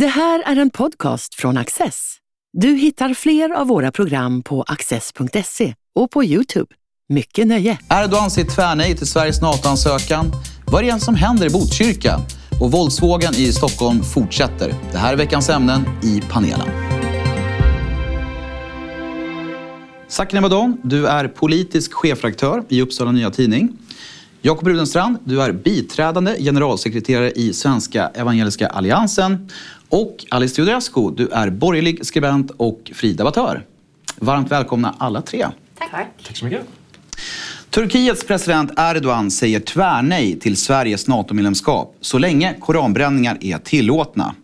Det här är en podcast från Access. Du hittar fler av våra program på access.se och på Youtube. Mycket nöje! Erdogan säger tvärnej till Sveriges NATO-ansökan. Vad är det som händer i Botkyrka? Och våldsvågen i Stockholm fortsätter. Det här är veckans ämnen i panelen. Sakine Madon, du är politisk chefredaktör i Uppsala Nya Tidning. Jakob Rudenstrand, du är biträdande generalsekreterare i Svenska Evangeliska Alliansen. Och Alice Teodorescu, du är borgerlig skribent och fri debattör. Varmt välkomna alla tre. Tack. Tack så mycket. Turkiets president Erdogan säger tvärnej till Sveriges NATO-medlemskap så länge koranbränningar är tillåtna.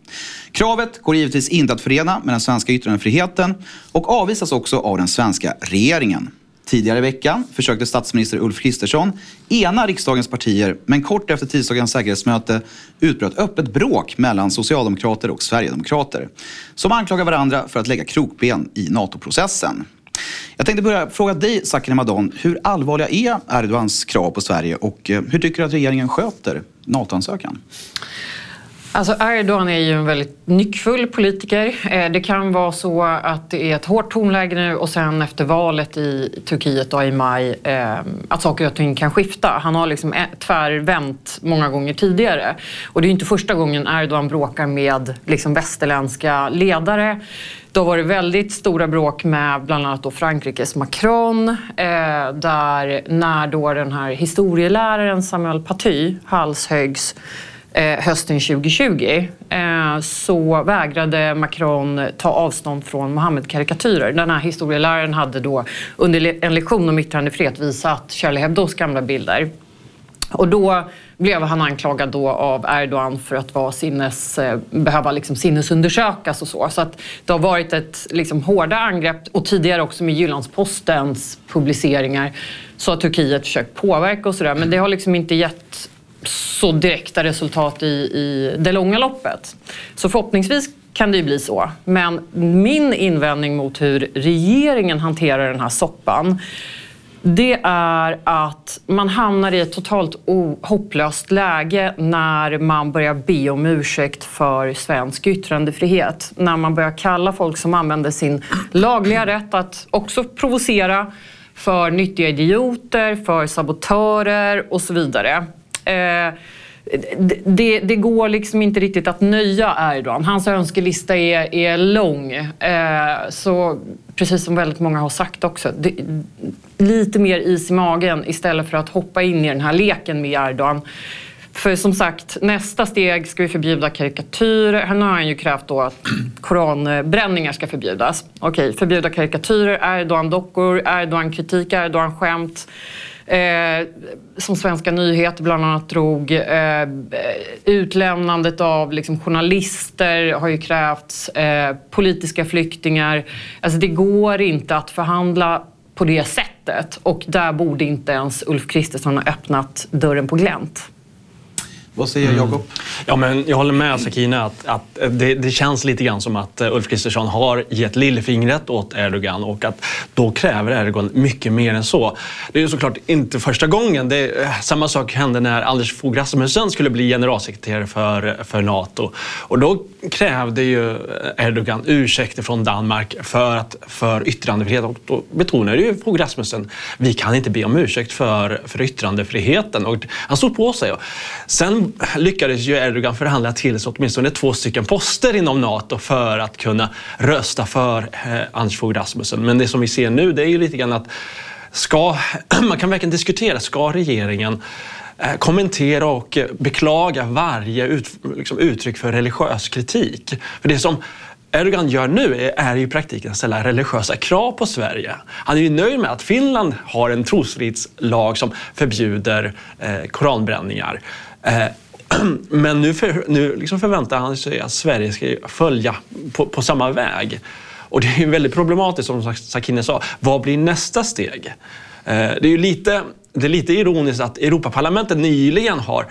Kravet går givetvis inte att förena med den svenska yttrandefriheten och avvisas också av den svenska regeringen. Tidigare i veckan försökte statsminister Ulf Kristersson ena riksdagens partier men kort efter tisdagens säkerhetsmöte utbröt öppet bråk mellan socialdemokrater och sverigedemokrater som anklagar varandra för att lägga krokben i NATO-processen. Jag tänkte börja fråga dig, Sakine Madon. Hur allvarliga är Erdogans krav på Sverige och eh, hur tycker du att regeringen sköter NATO-ansökan? Alltså Erdogan är ju en väldigt nyckfull politiker. Eh, det kan vara så att det är ett hårt tonläge nu och sen efter valet i Turkiet då i maj eh, att saker och ting kan skifta. Han har liksom eh, tvärvänt många gånger tidigare. Och det är inte första gången Erdogan bråkar med liksom västerländska ledare. Det har varit väldigt stora bråk med bland annat då Frankrikes Macron där när då den här historieläraren Samuel Paty halshöggs Eh, hösten 2020 eh, så vägrade Macron ta avstånd från Mohammed-karikatyrer. Den här historieläraren hade då under en lektion om yttrandefrihet visat Charlie Hebdos gamla bilder. Och då blev han anklagad då av Erdogan för att vara sinnes, eh, behöva liksom sinnesundersökas och så. Så att det har varit ett liksom hårda angrepp och tidigare också med Jyllandspostens publiceringar så har Turkiet försökt påverka och sådär. Men det har liksom inte gett så direkta resultat i, i det långa loppet. Så förhoppningsvis kan det ju bli så. Men min invändning mot hur regeringen hanterar den här soppan det är att man hamnar i ett totalt hopplöst läge när man börjar be om ursäkt för svensk yttrandefrihet. När man börjar kalla folk som använder sin lagliga rätt att också provocera för nyttiga idioter, för sabotörer och så vidare. Eh, det, det, går liksom inte riktigt att nöja Erdogan. Hans önskelista är, är lång. Eh, så precis som väldigt många har sagt också, det, lite mer is i magen istället för att hoppa in i den här leken med Erdogan. För som sagt, nästa steg ska vi förbjuda karikatyrer. Nu har han ju krävt då att koranbränningar ska förbjudas. Okej, förbjuda karikatyrer, Erdogan-dockor, Erdogan-kritik, Erdogan-skämt. Eh, som Svenska nyheter bland annat drog. Eh, utlämnandet av liksom, journalister har ju krävts. Eh, politiska flyktingar. Alltså det går inte att förhandla på det sättet och där borde inte ens Ulf Kristersson ha öppnat dörren på glänt. Vad säger mm. Jakob? Ja, men jag håller med Sakina att, att det, det, känns lite grann som att eh, Ulf Kristersson har gett lillfingret åt Erdogan och att då kräver Erdogan mycket mer än så. Det är ju såklart inte första gången. Det, samma sak hände när Anders Fogh Rasmussen skulle bli generalsekreterare för, för Nato. Och då krävde ju Erdogan ursäkter från Danmark för, att, för yttrandefrihet och då betonade ju Fogh Rasmussen vi kan inte be om ursäkt för, för yttrandefriheten. Och han stod på sig. Sen lyckades ju Erdogan förhandla till sig åtminstone två stycken poster inom Nato för att kunna rösta för eh, Anders Fogh Rasmussen. Men det som vi ser nu det är ju lite grann att ska, man kan verkligen diskutera, ska regeringen eh, kommentera och eh, beklaga varje ut, liksom, uttryck för religiös kritik? För det som Erdogan gör nu är i praktiken att ställa religiösa krav på Sverige. Han är ju nöjd med att Finland har en trosfrihetslag som förbjuder eh, koranbränningar. Eh, men nu, för, nu liksom förväntar han sig att Sverige ska följa på, på samma väg. Och det är ju väldigt problematiskt som Sakine sa. Vad blir nästa steg? Eh, det är ju lite, det är lite ironiskt att Europaparlamentet nyligen har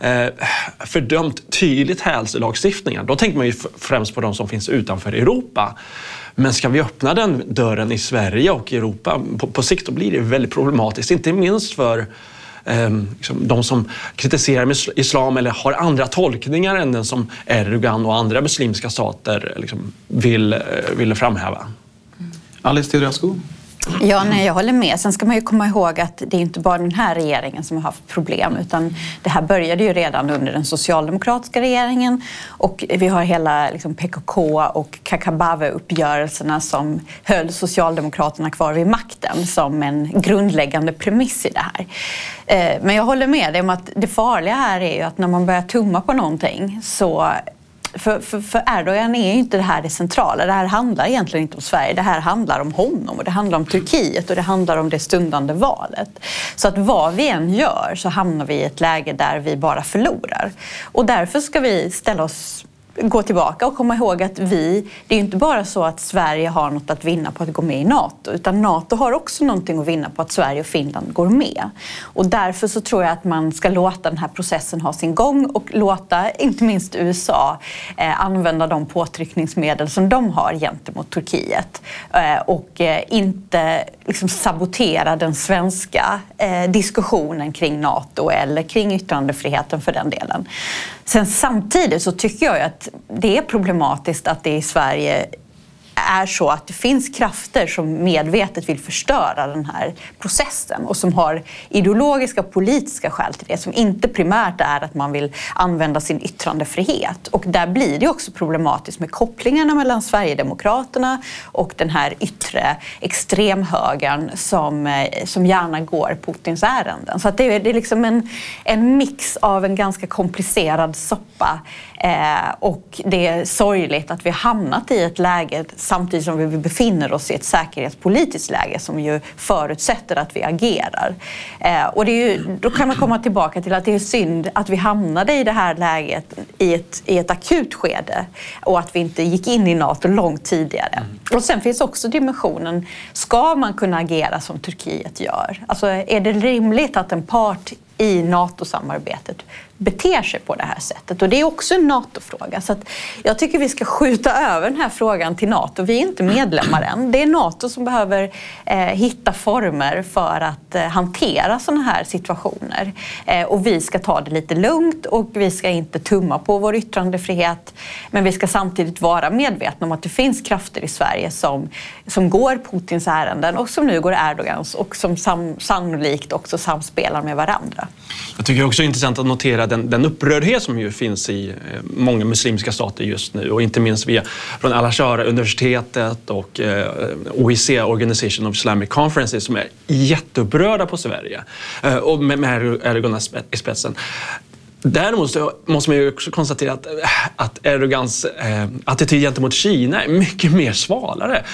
eh, fördömt tydligt hälsolagstiftningen. Då tänker man ju främst på de som finns utanför Europa. Men ska vi öppna den dörren i Sverige och Europa på, på sikt då blir det väldigt problematiskt. Inte minst för Ehm, liksom, de som kritiserar islam eller har andra tolkningar än den som Erdogan och andra muslimska stater liksom, vill, eh, vill framhäva. Alice Teodorescu? Ja, nej, jag håller med. Sen ska man ju komma ihåg att det är inte bara den här regeringen som har haft problem utan det här började ju redan under den socialdemokratiska regeringen och vi har hela liksom, PKK och Kakabaveh-uppgörelserna som höll Socialdemokraterna kvar vid makten som en grundläggande premiss i det här. Eh, men jag håller med dig om att det farliga här är ju att när man börjar tumma på någonting så för, för, för Erdogan är ju inte det här det centrala. Det här handlar egentligen inte om Sverige. Det här handlar om honom och det handlar om Turkiet och det handlar om det stundande valet. Så att vad vi än gör så hamnar vi i ett läge där vi bara förlorar. Och därför ska vi ställa oss gå tillbaka och komma ihåg att vi, det är inte bara så att Sverige har något att vinna på att gå med i NATO, utan NATO har också någonting att vinna på att Sverige och Finland går med. Och därför så tror jag att man ska låta den här processen ha sin gång och låta inte minst USA eh, använda de påtryckningsmedel som de har gentemot Turkiet eh, och eh, inte liksom sabotera den svenska eh, diskussionen kring NATO eller kring yttrandefriheten för den delen. Sen samtidigt så tycker jag att det är problematiskt att det i Sverige är så att det finns krafter som medvetet vill förstöra den här processen och som har ideologiska och politiska skäl till det som inte primärt är att man vill använda sin yttrandefrihet. Och där blir det också problematiskt med kopplingarna mellan Sverigedemokraterna och den här yttre extremhögern som, eh, som gärna går Putins ärenden. Så att det, är, det är liksom en, en mix av en ganska komplicerad soppa Eh, och det är sorgligt att vi har hamnat i ett läge samtidigt som vi befinner oss i ett säkerhetspolitiskt läge som ju förutsätter att vi agerar. Eh, och det är ju, då kan man komma tillbaka till att det är synd att vi hamnade i det här läget i ett, i ett akut skede och att vi inte gick in i NATO långt tidigare. Och sen finns också dimensionen, ska man kunna agera som Turkiet gör? Alltså är det rimligt att en part i NATO-samarbetet beter sig på det här sättet. Och det är också en NATO-fråga. Så jag tycker vi ska skjuta över den här frågan till NATO. Vi är inte medlemmar än. Det är NATO som behöver eh, hitta former för att eh, hantera sådana här situationer. Eh, och vi ska ta det lite lugnt och vi ska inte tumma på vår yttrandefrihet. Men vi ska samtidigt vara medvetna om att det finns krafter i Sverige som, som går Putins ärenden och som nu går Erdogans och som sam, sannolikt också samspelar med varandra. Jag tycker också det är intressant att notera den, den upprördhet som ju finns i eh, många muslimska stater just nu och inte minst via, från Al-Azhar-universitetet och eh, OIC, Organization of Islamic Conferences, som är jätteupprörda på Sverige eh, och med, med Erdogan i spetsen. Däremot så måste man ju också konstatera att, att Erdogans eh, attityd gentemot Kina är mycket mer svalare.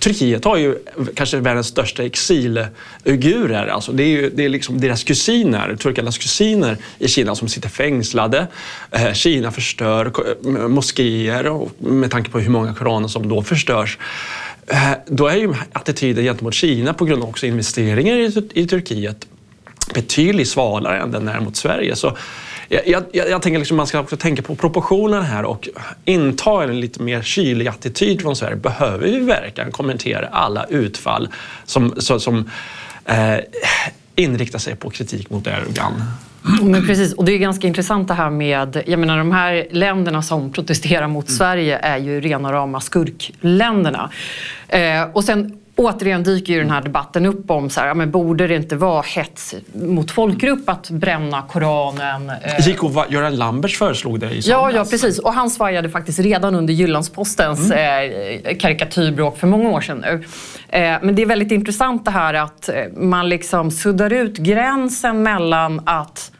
Turkiet har ju kanske världens största exilugurer. Alltså det är, ju, det är liksom deras kusiner, turkarnas kusiner i Kina som sitter fängslade. Eh, Kina förstör eh, moskéer och med tanke på hur många koraner som då förstörs. Eh, då är ju attityden gentemot Kina på grund av också investeringar i, i Turkiet betydligt svalare än den är mot Sverige. Så jag, jag, jag tänker liksom man ska också tänka på proportionerna här och inta en lite mer kylig attityd från Sverige. Behöver vi verkligen kommentera alla utfall som, så, som eh, inriktar sig på kritik mot Erdogan? Men precis, och det är ganska intressant det här med, jag menar de här länderna som protesterar mot mm. Sverige är ju rena rama skurkländerna. Eh, och sen återigen dyker ju den här debatten upp om så här, ja, men borde det inte vara hets mot folkgrupp att bränna Koranen? JK Göran Lamberts föreslog det i Ja, ja, precis. Och han svajade faktiskt redan under Jyllandspostens mm. eh, karikatyrbråk för många år sedan nu. Eh, men det är väldigt intressant det här att eh, man liksom suddar ut gränsen mellan att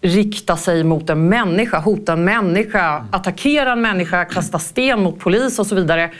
rikta sig mot en människa, hota en människa, attackera en människa, kasta sten mot polis och så vidare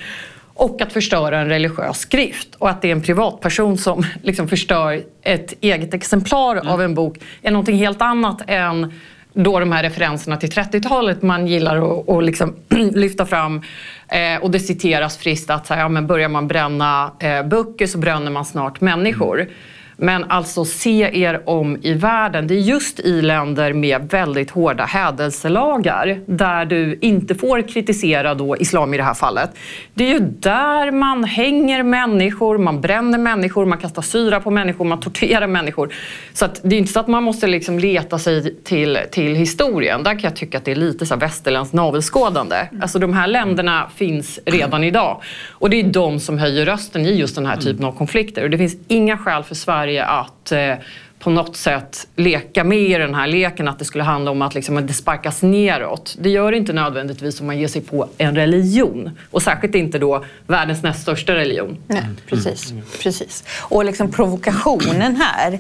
och att förstöra en religiös skrift. Och att det är en privatperson som liksom förstör ett eget exemplar mm. av en bok är någonting helt annat än då de här referenserna till 30-talet man gillar att, liksom lyfta fram. Eh, och det citeras friskt att så här, ja, men börjar man bränna eh, böcker så bränner man snart människor. Men alltså se er om i världen. Det är just i länder med väldigt hårda hädelselagar där du inte får kritisera då islam i det här fallet. Det är ju där man hänger människor, man bränner människor, man kastar syra på människor, man torterar människor. Så att det är inte så att man måste liksom leta sig till, till historien. Där kan jag tycka att det är lite så västerländskt navelskådande. Alltså de här länderna finns redan idag. Och det är de som höjer rösten i just den här typen av konflikter. Och det finns inga skäl för Sverige att eh, på något sätt leka med i den här leken, att det skulle handla om att, liksom, det sparkas neråt. Det gör det inte nödvändigtvis om man ger sig på en religion. Och särskilt inte då världens näst största religion. Nej, precis. precis. Och liksom provokationen här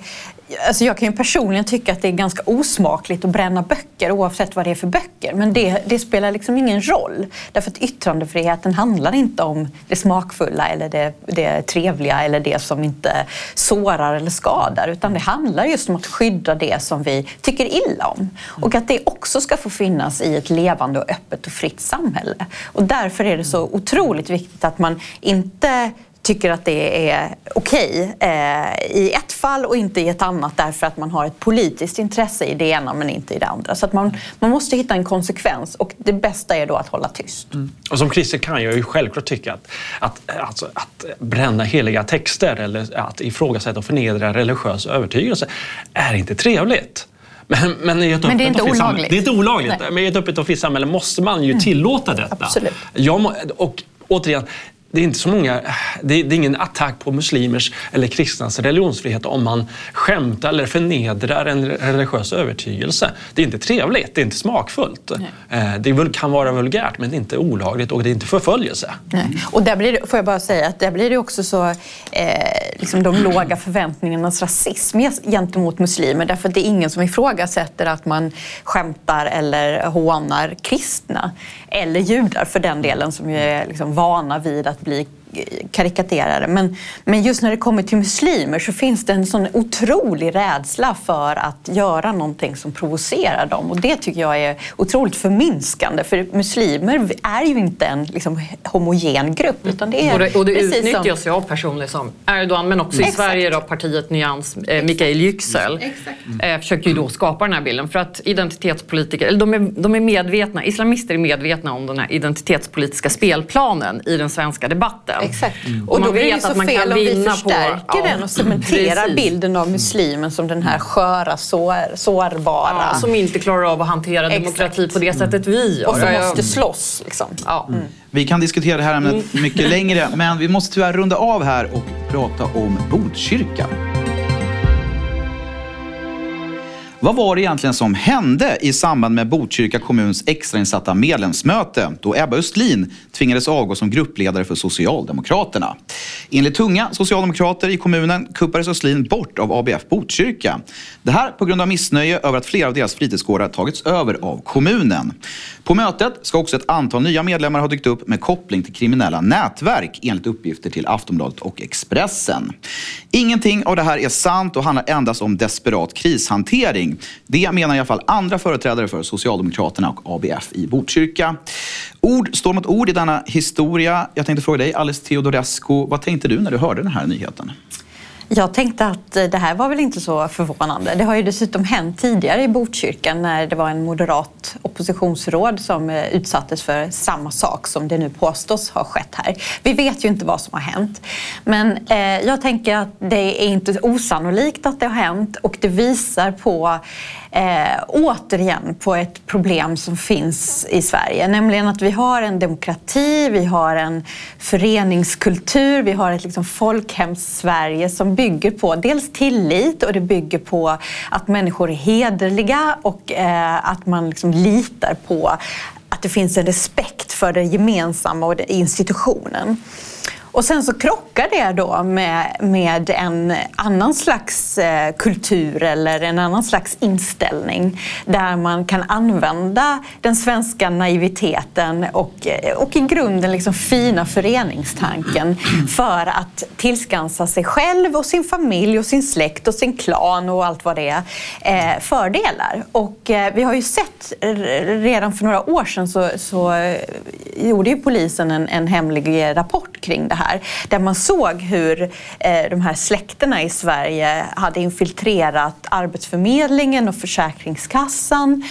Alltså jag kan ju personligen tycka att det är ganska osmakligt att bränna böcker oavsett vad det är för böcker. Men det, det, spelar liksom ingen roll. Därför att yttrandefriheten handlar inte om det smakfulla eller det, det trevliga eller det som inte sårar eller skadar. Utan det handlar just om att skydda det som vi tycker illa om. Och att det också ska få finnas i ett levande och öppet och fritt samhälle. Och därför är det så otroligt viktigt att man inte tycker att det är okej okay, eh, i ett fall och inte i ett annat därför att man har ett politiskt intresse i det ena men inte i det andra. Så att man, man måste hitta en konsekvens och det bästa är då att hålla tyst. Mm. Och som kristen kan jag ju självklart tycka att, att, alltså, att bränna heliga texter eller att ifrågasätta och förnedra religiös övertygelse är inte trevligt. Men, men, i ett men det är inte olagligt. Det är inte olagligt. Nej. Men i ett öppet och fritt samhälle måste man ju mm. tillåta detta. Absolut. Jag, och återigen, det är inte så många, det är, det är, ingen attack på muslimers eller kristnas religionsfrihet om man skämtar eller förnedrar en religiös övertygelse. Det är inte trevligt, det är inte smakfullt. Nej. Eh, det kan vara vulgärt men det är inte olagligt och det är inte förföljelse. Nej. Och där blir det, får jag bara säga att där blir det också så, eh, liksom de låga förväntningarnas rasism gentemot muslimer. Därför att det är ingen som ifrågasätter att man skämtar eller hånar kristna. Eller judar för den delen som ju är liksom vana vid att bli karikaterade. Men, men just när det kommer till muslimer så finns det en sån otrolig rädsla för att göra någonting som provocerar dem. Och det tycker jag är otroligt förminskande. För muslimer är ju inte en liksom, homogen grupp. Utan det är och det, och det utnyttjas som... ju av personer som Erdogan men också i Exakt. Sverige då partiet Nyans, eh, Mikael Yüksel eh, försöker ju då skapa den här bilden. För att identitetspolitiker, eller de är, de är medvetna, islamister är medvetna om den här identitetspolitiska spelplanen i den svenska debatten. Exakt. Mm. Och, och då blir det så fel om vi förstärker på, den och cementerar Precis. bilden av muslimen som den här sköra, sår, sårbara. Ja, som inte klarar av att hantera Exakt. demokrati på det sättet vi gör. Och som måste slåss. Liksom. Ja. Mm. Vi kan diskutera det här ämnet mm. mycket längre, men vi måste tyvärr runda av här och prata om Botkyrka. Vad var det egentligen som hände i samband med Botkyrka kommuns extrainsatta medlemsmöte då Ebba Östlin tvingades avgå som gruppledare för Socialdemokraterna? Enligt tunga socialdemokrater i kommunen kuppades Östlin bort av ABF Botkyrka. Det här på grund av missnöje över att flera av deras fritidsgårdar tagits över av kommunen. På mötet ska också ett antal nya medlemmar ha dykt upp med koppling till kriminella nätverk enligt uppgifter till Aftonbladet och Expressen. Ingenting av det här är sant och handlar endast om desperat krishantering. Det menar i alla fall andra företrädare för Socialdemokraterna och ABF i Botkyrka. Ord står mot ord i denna historia. Jag tänkte fråga dig, Alice Teodorescu, vad tänkte du när du hörde den här nyheten? Jag tänkte att eh, det här var väl inte så förvånande. Det har ju dessutom hänt tidigare i Botkyrka när det var en moderat oppositionsråd som eh, utsattes för samma sak som det nu påstås ha skett här. Vi vet ju inte vad som har hänt. Men eh, jag tänker att det är inte osannolikt att det har hänt och det visar på eh, återigen på ett problem som finns i Sverige. Nämligen att vi har en demokrati, vi har en föreningskultur, vi har ett liksom folkhems-Sverige som bygger på dels tillit och det bygger på att människor är hederliga och eh, att man liksom litar på att det finns en respekt för det gemensamma och institutionen. Och sen så krockar det då med, med en annan slags eh, kultur eller en annan slags inställning där man kan använda den svenska naiviteten och, eh, och i grunden liksom fina föreningstanken för att tillskansa sig själv och sin familj och sin släkt och sin klan och allt vad det är eh, fördelar. Och vi har ju sett redan för några år sedan så, så gjorde ju polisen en, en hemlig rapport kring det här. Där man såg hur eh, de här släkterna i Sverige hade infiltrerat Arbetsförmedlingen och Försäkringskassan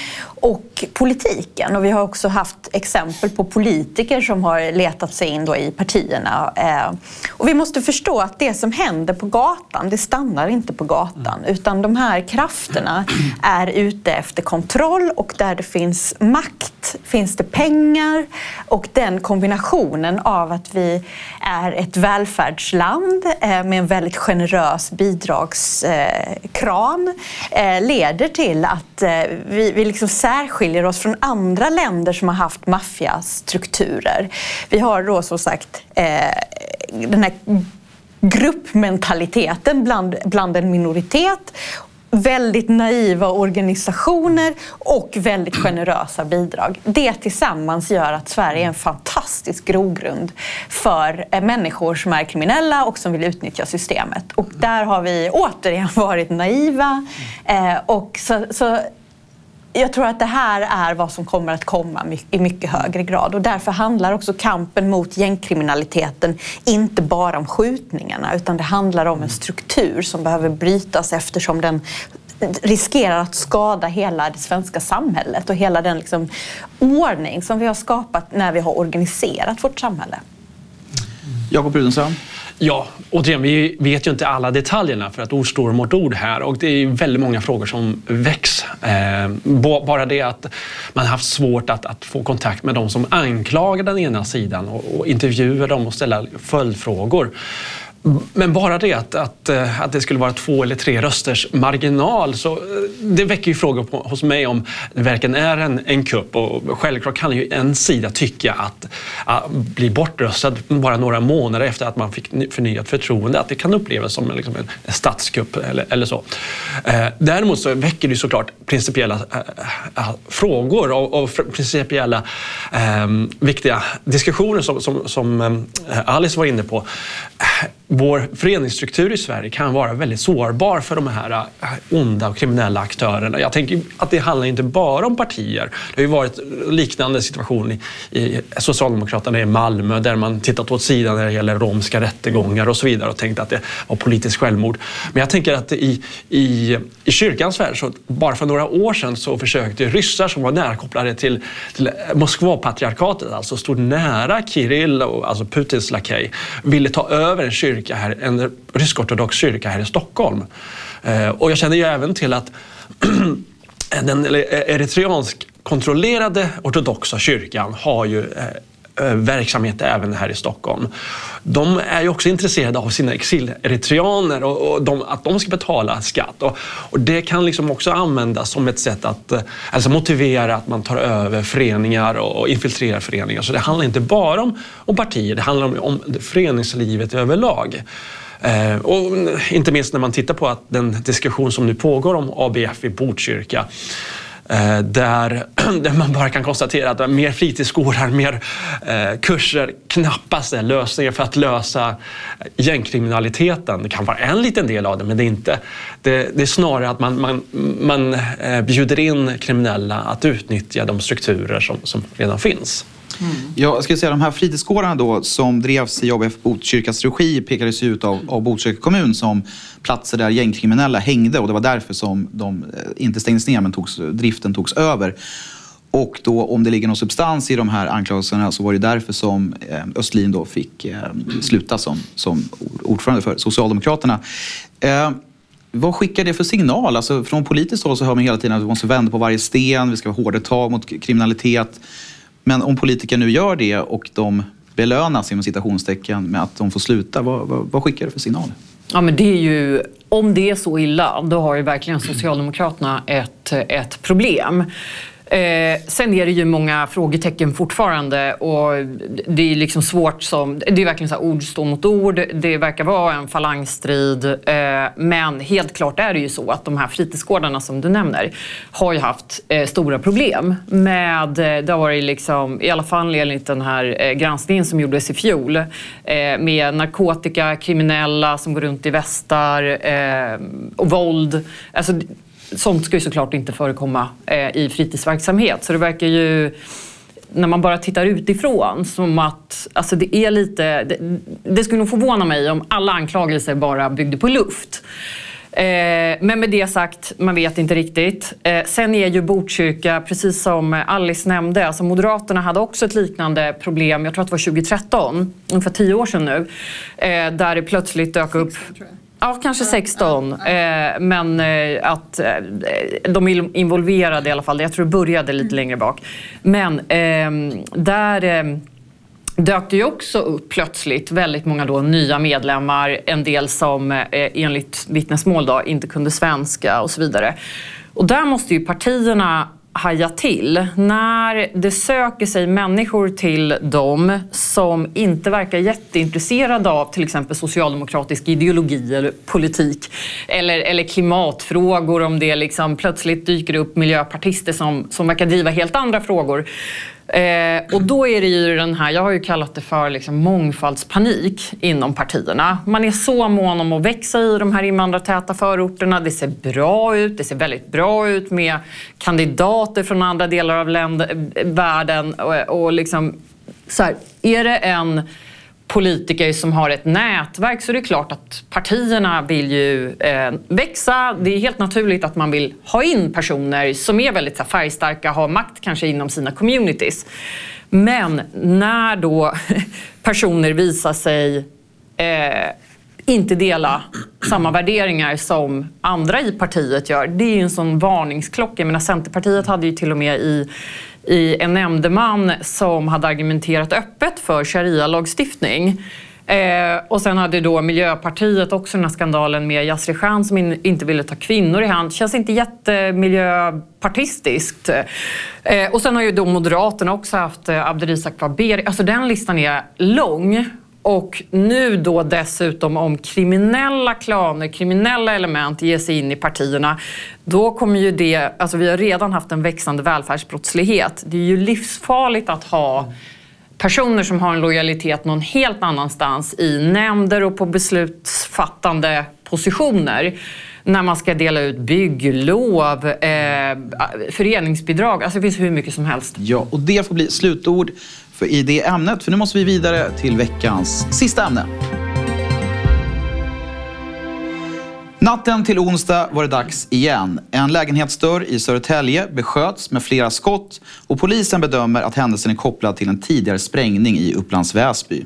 och politiken. Och vi har också haft exempel på politiker som har letat sig in i partierna. Eh, och vi måste förstå att det som händer på gatan, det stannar inte på gatan. Utan de här krafterna är ute efter kontroll och där det finns makt finns det pengar. Och den kombinationen av att vi är ett välfärdsland eh, med en väldigt generös bidragskran eh, leder till att vi, vi liksom särskiljer oss från andra länder som har haft maffiastrukturer. Vi har då som sagt eh, den här gruppmentaliteten bland, bland en minoritet väldigt naiva organisationer och väldigt generösa bidrag. Det tillsammans gör att Sverige är en fantastisk grogrund för eh, människor som är kriminella och som vill utnyttja systemet. Och där har vi återigen varit naiva. Eh, och så, så jag tror att det här är vad som kommer att komma i mycket högre grad och därför handlar också kampen mot gängkriminaliteten inte bara om skjutningarna utan det handlar om en struktur som behöver brytas eftersom den riskerar att skada hela det svenska samhället och hela den liksom ordning som vi har skapat när vi har organiserat vårt samhälle. Jakob Rudensson. Ja, återigen, vi vet ju inte alla detaljerna för att ord står mot ord här och det är väldigt många frågor som väcks. Eh, bara det att man haft svårt att, att, få kontakt med de som anklagar den ena sidan och, och intervjua dem och ställa följdfrågor. Men bara det att, att, eh, att det skulle vara två eller tre rösters marginal, så eh, det väcker ju frågor på, hos mig om det verkligen är en, en kupp. Och självklart kan ju en sida tycka att, att bli bortröstad bara några månader efter att man fick förnyat förtroende, att det kan upplevas som liksom en statskupp eller, eller så. Eh, däremot så väcker det såklart principiella äh, frågor och, och principiella äh, viktiga diskussioner som, som, som Alice var inne på vår föreningsstruktur i Sverige kan vara väldigt sårbar för de här äh, onda och kriminella aktörerna. Jag tänker att det handlar inte bara om partier. Det har ju varit liknande situation i, i Socialdemokraterna i Malmö där man tittat åt sidan när det gäller romska rättegångar och så vidare och tänkt att det var politiskt självmord. Men jag tänker att i, i, i kyrkans värld, så bara för några år sedan så försökte ryssar som var närkopplade till, till Moskva-patriarkatet, alltså stod nära Kirill, alltså Putins lakej, ville ta över en kyrka kyrka här, en rysk-ortodox kyrka här i Stockholm. Eh, och jag känner ju även till att den eh, eritreansk kontrollerade ortodoxa kyrkan har ju eh, Eh, verksamhet även här i Stockholm. De är ju också intresserade av sina exileritreaner och, och de, att de ska betala skatt. Och, och, det kan liksom också användas som ett sätt att eh, alltså motivera att man tar över föreningar och, och infiltrerar föreningar. Så det handlar inte bara om, om partier, det handlar om, om föreningslivet överlag. Eh, och inte minst när man tittar på att den diskussion som nu pågår om ABF i Botkyrka Eh, där, där man bara kan konstatera att mer fritidsgårdar, mer eh, kurser knappast är lösningen för att lösa gängkriminaliteten. Det kan vara en liten del av det, men det är inte. Det, det är snarare att man, man, man eh, bjuder in kriminella att utnyttja de strukturer som, som redan finns. Mm. Jag skulle säga de här fritidsgårdarna då som drevs i ABF Botkyrkas regi pekades ut av, av Botkyrka kommun som platser där gängkriminella hängde och det var därför som de eh, inte stängdes ner men togs, driften togs över. Och då om det ligger någon substans i de här anklagelserna så var det därför som eh, Östlin då fick eh, sluta som, som ordförande för Socialdemokraterna. Eh, vad skickar det för signal? Alltså från politiskt håll så hör man hela tiden att vi måste vända på varje sten, vi ska ha hårdare tag mot kriminalitet. Men om politiker nu gör det och de belönas inom citationstecken med att de får sluta, vad, vad, vad skickar det för signal? Ja, men det är ju, om det är så illa, då har ju verkligen Socialdemokraterna ett, ett problem. Eh, sen är det ju många frågetecken fortfarande och det är liksom svårt som... Det är verkligen så här, ord står mot ord. Det verkar vara en falangstrid. Eh, men helt klart är det ju så att de här fritidsgårdarna som du nämner har ju haft eh, stora problem med... Eh, det har varit liksom, i alla fall enligt den här eh, granskningen som gjordes i fjol, eh, med narkotika, kriminella som går runt i västar eh, och våld. Alltså, sånt ska ju såklart inte förekomma eh, i fritidsverksamhet. Så det verkar ju när man bara tittar utifrån som att alltså det är lite... Det, det skulle nog förvåna mig om alla anklagelser bara byggde på luft. Eh, men med det sagt, man vet inte riktigt. Eh, sen är ju Botkyrka, precis som Alice nämnde, alltså Moderaterna hade också ett liknande problem, jag tror att det var 2013, ungefär tio år sedan nu, eh, där det plötsligt dök upp Ja, kanske 16. Eh, men eh, att eh, de är involverade i alla fall. Jag tror det började lite längre bak. Men ehm, där ehm, dök det ju också upp plötsligt väldigt många då nya medlemmar. En del som enligt vittnesmål då, inte kunde svenska och så vidare. Och där måste ju partierna haja till. När det söker sig människor till dem som inte verkar jätteintresserade av till exempel socialdemokratisk ideologi eller politik eller, eller klimatfrågor om det liksom plötsligt dyker upp miljöpartister som, som verkar driva helt andra frågor Eh, och då är det ju den här, jag har ju kallat det för liksom mångfaldspanik inom partierna. Man är så mån om att växa i de här invandrartäta förorterna. Det ser bra ut, det ser väldigt bra ut med kandidater från andra delar av länder, eh, världen. Och, och liksom, så här, är det en politiker som har ett nätverk så är det klart att partierna vill ju eh, växa. Det är helt naturligt att man vill ha in personer som är väldigt så, färgstarka, har makt kanske inom sina communities. Men när då personer visar sig eh, inte dela samma värderingar som andra i partiet gör. Det är ju en sån varningsklocka. Jag menar, Centerpartiet hade ju till och med i i en nämndeman som hade argumenterat öppet för sharia-lagstiftning. Eh, och sen hade då Miljöpartiet också den här skandalen med Yasri Khan som in, inte ville ta kvinnor i hand. Känns inte jättemiljöpartistiskt. Eh, och sen har ju då Moderaterna också haft eh, Abderizak Baberi. Alltså den listan är lång. Och nu då dessutom om kriminella klaner, kriminella element ger sig in i partierna, då kommer ju det, alltså vi har redan haft en växande välfärdsbrottslighet. Det är ju livsfarligt att ha personer som har en lojalitet någon helt annanstans i nämnder och på beslutsfattande positioner när man ska dela ut bygglov, eh, föreningsbidrag. Alltså det finns hur mycket som helst. Ja, och det får bli slutord i det ämnet. För nu måste vi vidare till veckans sista ämne. Natten till onsdag var det dags igen. En lägenhetsdörr i Södertälje besköts med flera skott och polisen bedömer att händelsen är kopplad till en tidigare sprängning i Upplands Väsby.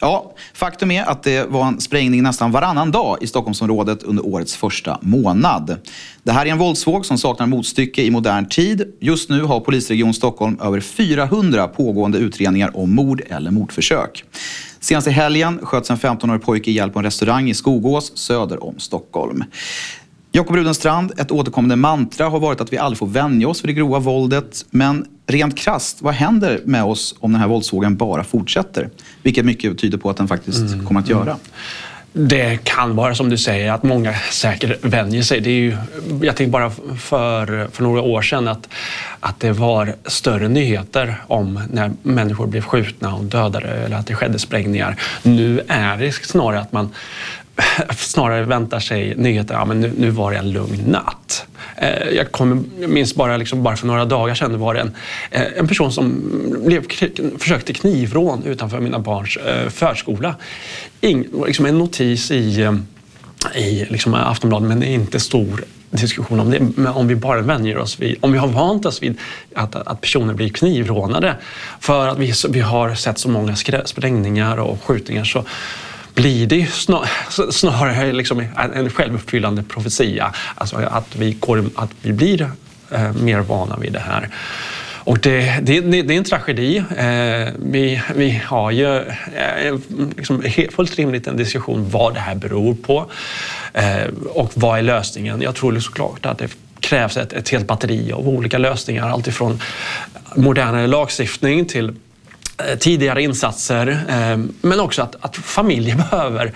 Ja, faktum är att det var en sprängning nästan varannan dag i Stockholmsområdet under årets första månad. Det här är en våldsvåg som saknar motstycke i modern tid. Just nu har polisregion Stockholm över 400 pågående utredningar om mord eller mordförsök. Senast i helgen sköts en 15-årig pojke ihjäl på en restaurang i Skogås söder om Stockholm. Jakob Rudenstrand, ett återkommande mantra har varit att vi aldrig får vänja oss vid det grova våldet. Men rent krast, vad händer med oss om den här våldsvågen bara fortsätter? Vilket mycket tyder på att den faktiskt mm, kommer att göra. Mm. Det kan vara som du säger att många säkert vänjer sig. Det är ju, jag tänkte bara för, för några år sedan att, att det var större nyheter om när människor blev skjutna och dödade eller att det skedde sprängningar. Nu är det snarare att man snarare väntar sig nyheter, ja men nu, nu var det en lugn natt. Eh, jag, kommer, jag minns bara, liksom, bara för några dagar sedan var det en, eh, en person som blev, försökte knivrån utanför mina barns eh, förskola. In, liksom en notis i, eh, i liksom Aftonbladet, men det är inte stor diskussion om det. Men om vi bara vänjer oss vid, om vi har vant oss vid att, att personer blir knivrånade för att vi, vi har sett så många sprängningar och skjutningar så blir det snar, snarare liksom en självuppfyllande profetia. Alltså att vi, går, att vi blir eh, mer vana vid det här. Och det, det, det, är en tragedi. Eh, vi, vi har ju eh, liksom fullt rimligt en diskussion vad det här beror på eh, och vad är lösningen. Jag tror såklart att det krävs ett, ett helt batteri av olika lösningar. Alltifrån modernare lagstiftning till Eh, tidigare insatser, eh, men också att, att familjer behöver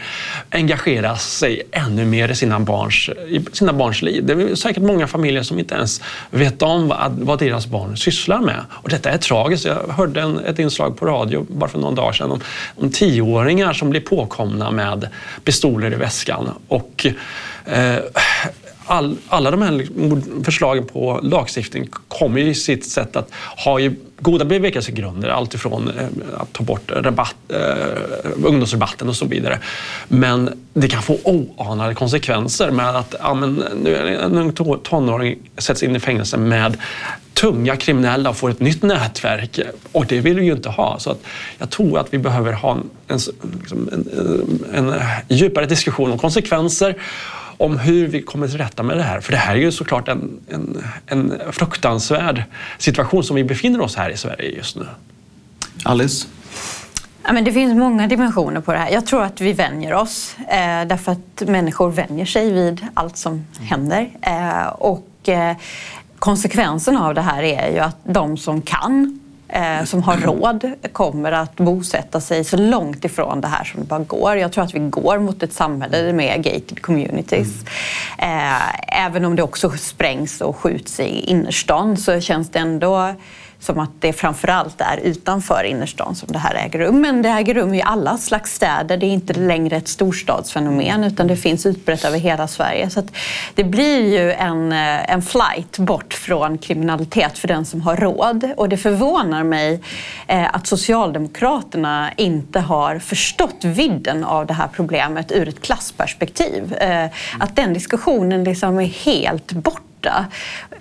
engagera sig ännu mer i sina, barns, i sina barns liv. Det är säkert många familjer som inte ens vet om vad, vad deras barn sysslar med. Och detta är tragiskt. Jag hörde en, ett inslag på radio bara för någon dag sedan om, om tioåringar som blir påkomna med pistoler i väskan. Och, eh, all, alla de här förslagen på lagstiftning kommer ju i sitt sätt att ha ju goda bevekelsegrunder. Alltifrån eh, att ta bort rabatt, eh, ungdomsrabatten och så vidare. Men det kan få oanade konsekvenser med att ja, men, nu är en ung tonåring sätts in i fängelse med tunga kriminella och får ett nytt nätverk. Och det vill vi ju inte ha. Så att jag tror att vi behöver ha en, liksom en, en, en djupare diskussion om konsekvenser om hur vi kommer till rätta med det här. För det här är ju såklart en, en, en fruktansvärd situation som vi befinner oss här i Sverige just nu. Alice? Ja, men det finns många dimensioner på det här. Jag tror att vi vänjer oss eh, därför att människor vänjer sig vid allt som händer. Eh, och eh, konsekvensen av det här är ju att de som kan eh, som har råd kommer att bosätta sig så långt ifrån det här som det bara går. Jag tror att vi går mot ett samhälle med gated communities. Eh, även om det också sprängs och skjuts i innerstan så känns det ändå som att det framförallt är utanför innerstan som det här äger rum. Men det äger rum i alla slags städer. Det är inte längre ett storstadsfenomen utan det finns utbrett över hela Sverige. Så det blir ju en, eh, en flight bort från kriminalitet för den som har råd. Och det förvånar mig eh, att Socialdemokraterna inte har förstått vidden av det här problemet ur ett klassperspektiv. Eh, att den diskussionen liksom är helt borta borta.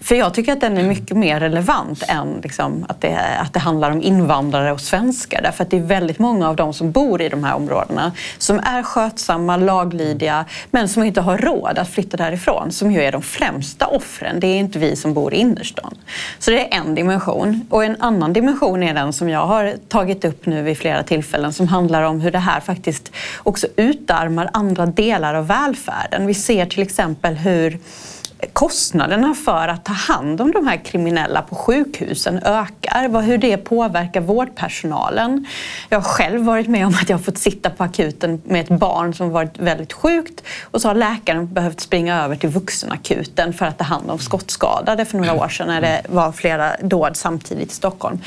För jag tycker att den är mycket mer relevant än liksom att, det, att det handlar om invandrare och svenskar. Därför att det är väldigt många av de som bor i de här områdena som är skötsamma, laglydiga, men som inte har råd att flytta därifrån. Som ju är de främsta offren. Det är inte vi som bor i innerstan. Så det är en dimension. Och en annan dimension är den som jag har tagit upp nu vid flera tillfällen som handlar om hur det här faktiskt också utarmar andra delar av välfärden. Vi ser till exempel hur kostnaderna för att ta hand om de här kriminella på sjukhusen ökar. Hur det påverkar vårdpersonalen. Jag har själv varit med om att jag har fått sitta på akuten med ett barn som varit väldigt sjukt och så har läkaren behövt springa över till vuxenakuten för att ta hand om skottskadade för några år sedan när det var flera dåd samtidigt i Stockholm.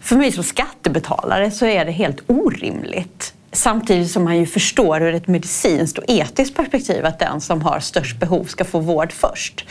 För mig som skattebetalare så är det helt orimligt Samtidigt som man ju förstår ur ett medicinskt och etiskt perspektiv att den som har störst behov ska få vård först.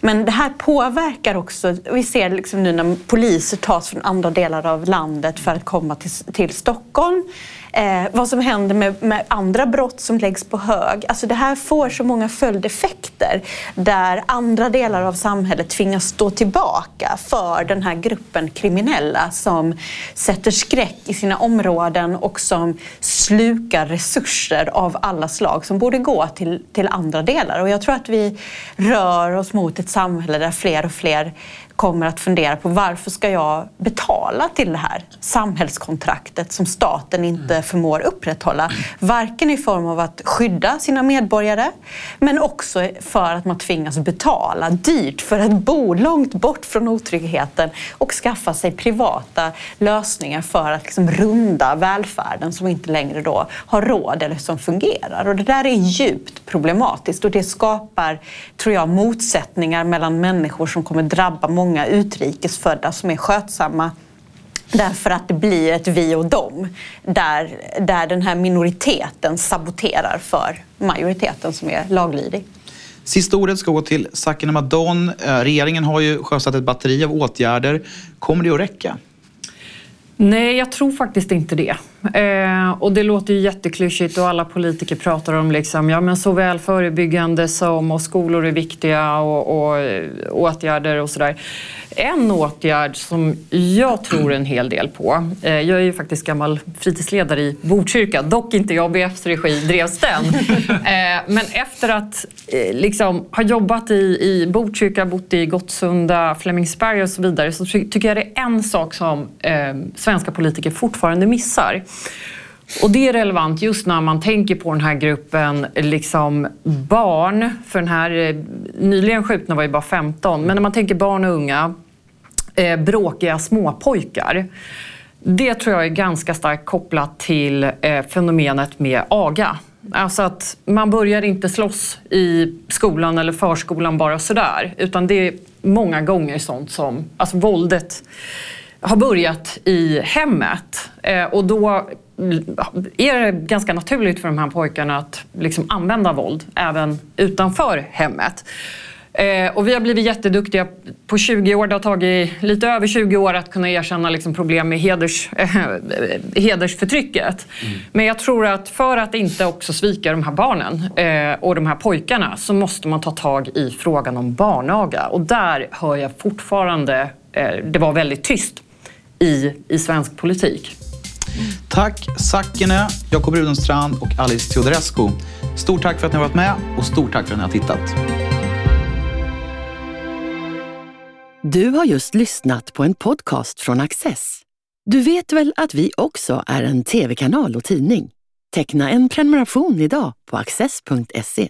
Men det här påverkar också, vi ser liksom nu när poliser tas från andra delar av landet för att komma till, till Stockholm Eh, vad som händer med, med, andra brott som läggs på hög. Alltså det här får så många följdeffekter där andra delar av samhället tvingas stå tillbaka för den här gruppen kriminella som sätter skräck i sina områden och som slukar resurser av alla slag som borde gå till, till andra delar. Och jag tror att vi rör oss mot ett samhälle där fler och fler kommer att fundera på varför ska jag betala till det här samhällskontraktet som staten inte mm. förmår upprätthålla. Varken i form av att skydda sina medborgare men också för att man tvingas betala dyrt för att bo långt bort från otryggheten och skaffa sig privata lösningar för att liksom runda välfärden som inte längre då har råd eller som fungerar. Och det där är djupt problematiskt och det skapar, tror jag, motsättningar mellan människor som kommer drabba många många utrikesfödda som är skötsamma Därför att det blir ett vi och dem där, där den här minoriteten saboterar för majoriteten som är laglydig. Sista ordet ska gå till Sakine Madon. Eh, regeringen har ju sjösatt ett batteri av åtgärder. Kommer det att räcka? Nej, jag tror faktiskt inte det. Eh, och det låter ju jätteklyschigt och alla politiker pratar om liksom, ja, men såväl förebyggande som och skolor är viktiga och, och åtgärder och sådär. En åtgärd som jag tror en hel del på, eh, jag är ju faktiskt gammal fritidsledare i Botkyrka, dock inte i ABFs regi drevs den. eh, men efter att eh, liksom, ha jobbat i, i Botkyrka, bott i Gottsunda, Flemingsberg och så vidare så tycker jag det är en sak som eh, svenska politiker fortfarande missar. Och det är relevant just när man tänker på den här gruppen liksom barn. För den här eh, nyligen skjutna var ju bara 15. Men när man tänker barn och unga, eh, bråkiga småpojkar. Det tror jag är ganska starkt kopplat till eh, fenomenet med aga. Alltså att man börjar inte slåss i skolan eller förskolan bara sådär. Utan det är många gånger sånt som, alltså våldet har börjat i hemmet. Eh, och då är det ganska naturligt för de här pojkarna att liksom använda våld även utanför hemmet. Eh, och vi har blivit jätteduktiga på 20 år, det har tagit lite över 20 år att kunna erkänna liksom problem med heders, eh, hedersförtrycket. Mm. Men jag tror att för att inte också svika de här barnen eh, och de här pojkarna så måste man ta tag i frågan om barnaga. Och där hör jag fortfarande, eh, det var väldigt tyst i, i svensk politik. Tack Sackene, Jakob Rudenstrand och Alice Teodorescu. Stort tack för att ni har varit med och stort tack för att ni har tittat. Du har just lyssnat på en podcast från Access. Du vet väl att vi också är en tv-kanal och tidning? Teckna en prenumeration idag på access.se.